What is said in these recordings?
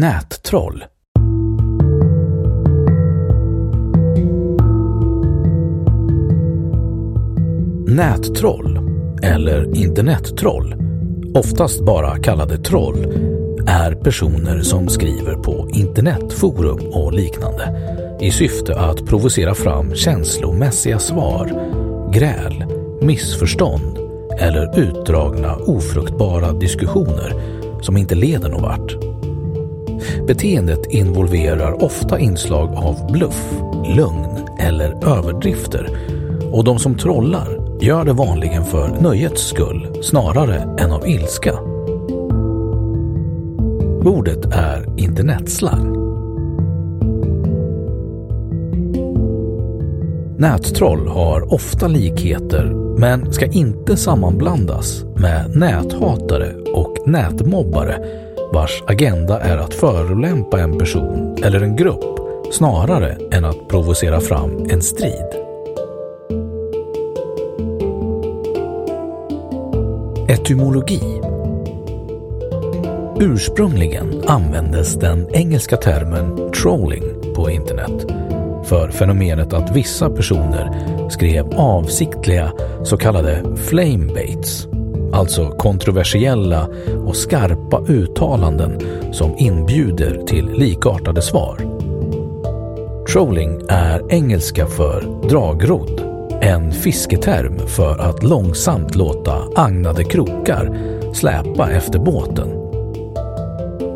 Nättroll Nättroll, eller internettroll, oftast bara kallade troll, är personer som skriver på internetforum och liknande i syfte att provocera fram känslomässiga svar, gräl, missförstånd eller utdragna ofruktbara diskussioner som inte leder någon vart. Beteendet involverar ofta inslag av bluff, lögn eller överdrifter och de som trollar gör det vanligen för nöjets skull snarare än av ilska. Ordet är internetslang. Nättroll har ofta likheter men ska inte sammanblandas med näthatare och nätmobbare vars agenda är att förolämpa en person eller en grupp snarare än att provocera fram en strid. Etymologi Ursprungligen användes den engelska termen trolling på internet för fenomenet att vissa personer skrev avsiktliga så kallade flamebaits, alltså kontroversiella och skarpa uttalanden som inbjuder till likartade svar. Trolling är engelska för dragrodd, en fisketerm för att långsamt låta agnade krokar släpa efter båten.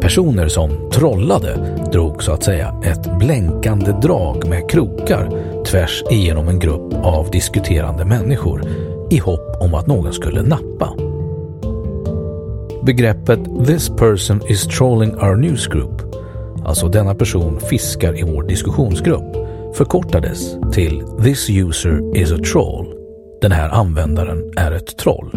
Personer som trollade drog så att säga ett blänkande drag med krokar tvärs igenom en grupp av diskuterande människor i hopp om att någon skulle nappa. Begreppet “this person is trolling our newsgroup”, alltså denna person fiskar i vår diskussionsgrupp, förkortades till “this user is a troll”. Den här användaren är ett troll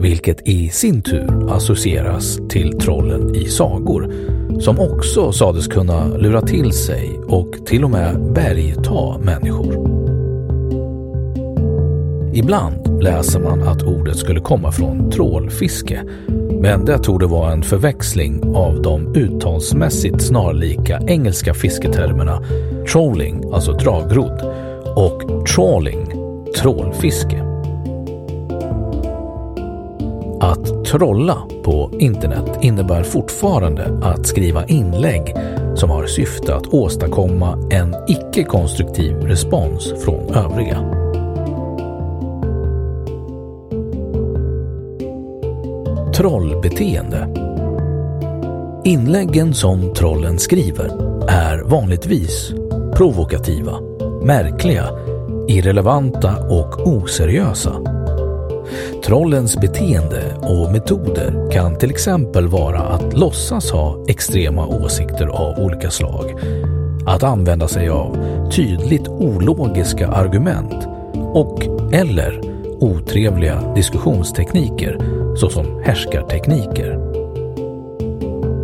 vilket i sin tur associeras till trollen i sagor som också sades kunna lura till sig och till och med bergta människor. Ibland läser man att ordet skulle komma från trålfiske men det tror det vara en förväxling av de uttalsmässigt snarlika engelska fisketermerna trolling, alltså dragrodd, och trawling, trålfiske. Att trolla på internet innebär fortfarande att skriva inlägg som har syfte att åstadkomma en icke-konstruktiv respons från övriga. Trollbeteende. Inläggen som trollen skriver är vanligtvis provokativa, märkliga, irrelevanta och oseriösa. Trollens beteende och metoder kan till exempel vara att låtsas ha extrema åsikter av olika slag, att använda sig av tydligt ologiska argument och eller otrevliga diskussionstekniker såsom härskartekniker.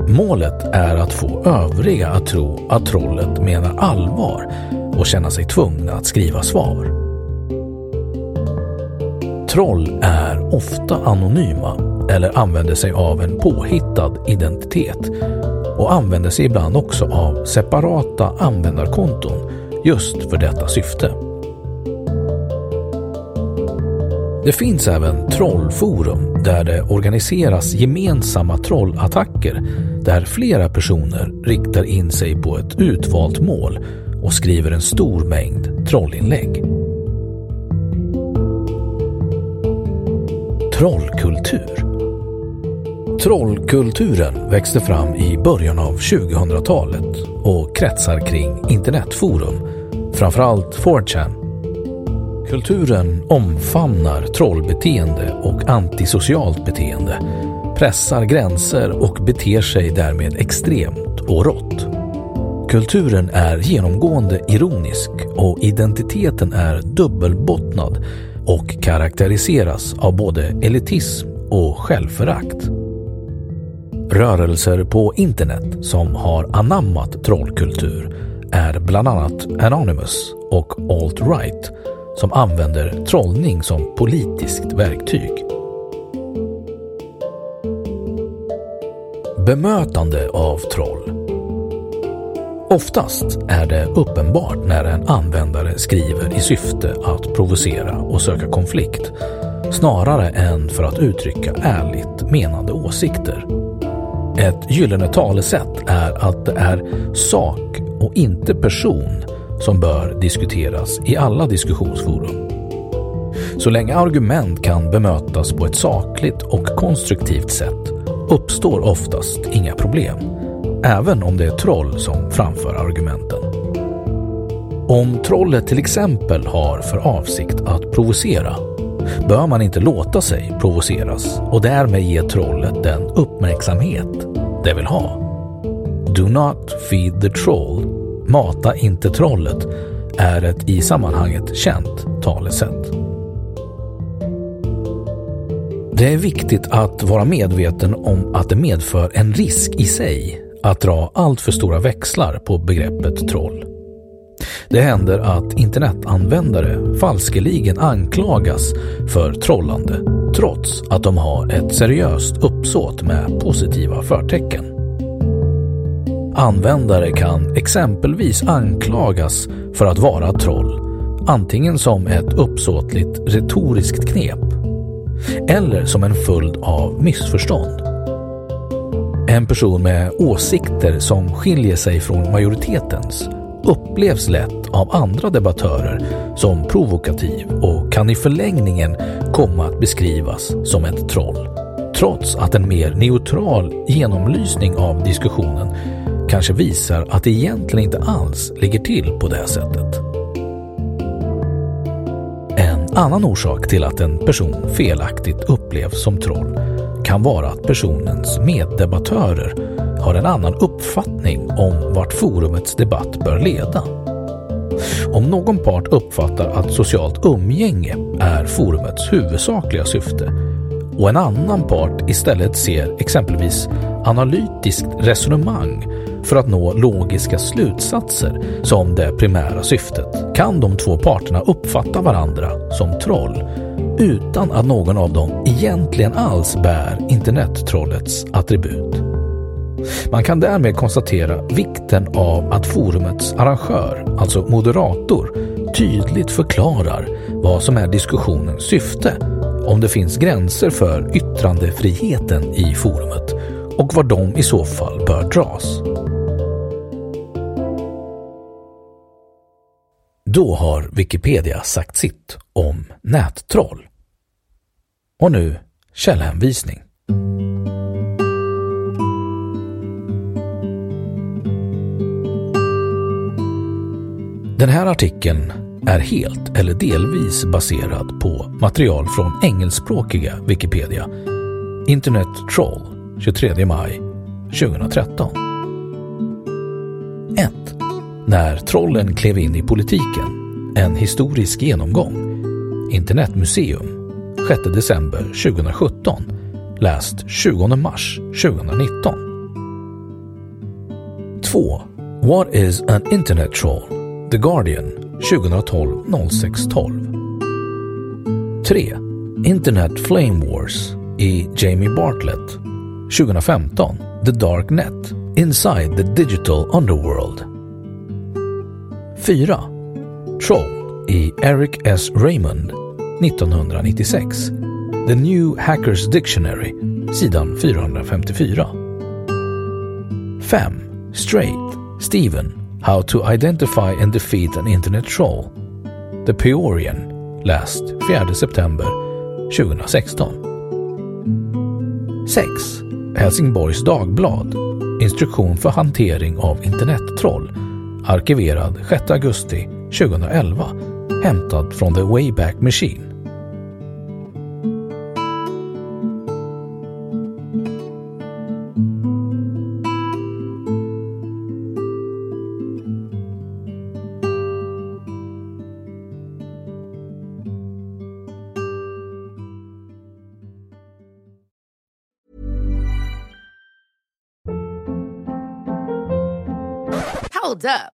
Målet är att få övriga att tro att trollet menar allvar och känna sig tvungna att skriva svar. Troll är ofta anonyma eller använder sig av en påhittad identitet och använder sig ibland också av separata användarkonton just för detta syfte. Det finns även trollforum där det organiseras gemensamma trollattacker där flera personer riktar in sig på ett utvalt mål och skriver en stor mängd trollinlägg. Trollkultur Trollkulturen växte fram i början av 2000-talet och kretsar kring internetforum, framförallt 4chan. Kulturen omfamnar trollbeteende och antisocialt beteende, pressar gränser och beter sig därmed extremt och rått. Kulturen är genomgående ironisk och identiteten är dubbelbottnad och karaktäriseras av både elitism och självförakt. Rörelser på internet som har anammat trollkultur är bland annat Anonymous och Alt-Right som använder trollning som politiskt verktyg. Bemötande av troll Oftast är det uppenbart när en användare skriver i syfte att provocera och söka konflikt snarare än för att uttrycka ärligt menande åsikter. Ett gyllene talesätt är att det är sak och inte person som bör diskuteras i alla diskussionsforum. Så länge argument kan bemötas på ett sakligt och konstruktivt sätt uppstår oftast inga problem, även om det är troll som framför argumenten. Om trollet till exempel har för avsikt att provocera bör man inte låta sig provoceras och därmed ge trollet den uppmärksamhet det vill ha. Do not feed the troll, mata inte trollet, är ett i sammanhanget känt talesätt. Det är viktigt att vara medveten om att det medför en risk i sig att dra alltför stora växlar på begreppet troll. Det händer att internetanvändare falskeligen anklagas för trollande trots att de har ett seriöst uppsåt med positiva förtecken. Användare kan exempelvis anklagas för att vara troll, antingen som ett uppsåtligt retoriskt knep eller som en följd av missförstånd. En person med åsikter som skiljer sig från majoritetens upplevs lätt av andra debattörer som provokativ och kan i förlängningen komma att beskrivas som ett troll. Trots att en mer neutral genomlysning av diskussionen kanske visar att det egentligen inte alls ligger till på det sättet. En annan orsak till att en person felaktigt upplevs som troll kan vara att personens meddebattörer har en annan uppfattning om vart forumets debatt bör leda. Om någon part uppfattar att socialt umgänge är forumets huvudsakliga syfte och en annan part istället ser exempelvis analytiskt resonemang för att nå logiska slutsatser som det primära syftet kan de två parterna uppfatta varandra som troll utan att någon av dem egentligen alls bär internettrollets attribut. Man kan därmed konstatera vikten av att forumets arrangör, alltså moderator, tydligt förklarar vad som är diskussionens syfte, om det finns gränser för yttrandefriheten i forumet och var de i så fall bör dras. Då har Wikipedia sagt sitt om nättroll. Och nu källhänvisning. Den här artikeln är helt eller delvis baserad på material från engelskspråkiga Wikipedia. Internet Troll 23 maj 2013. När trollen klev in i politiken. En historisk genomgång. Internetmuseum 6 december 2017. Läst 20 mars 2019. 2. What is an internet troll? The Guardian 2012 0612. 3. Internet Flame Wars i Jamie Bartlett 2015 The Dark Net Inside the Digital Underworld 4. Troll i Eric S. Raymond 1996 The New Hackers Dictionary sidan 454 5. Straight Stephen How to Identify and Defeat an Internet Troll The Peorian läst 4 september 2016 6. Helsingborgs Dagblad Instruktion för hantering av internettroll Arkiverad 6 augusti 2011 Hämtad från The Wayback Machine Hold up.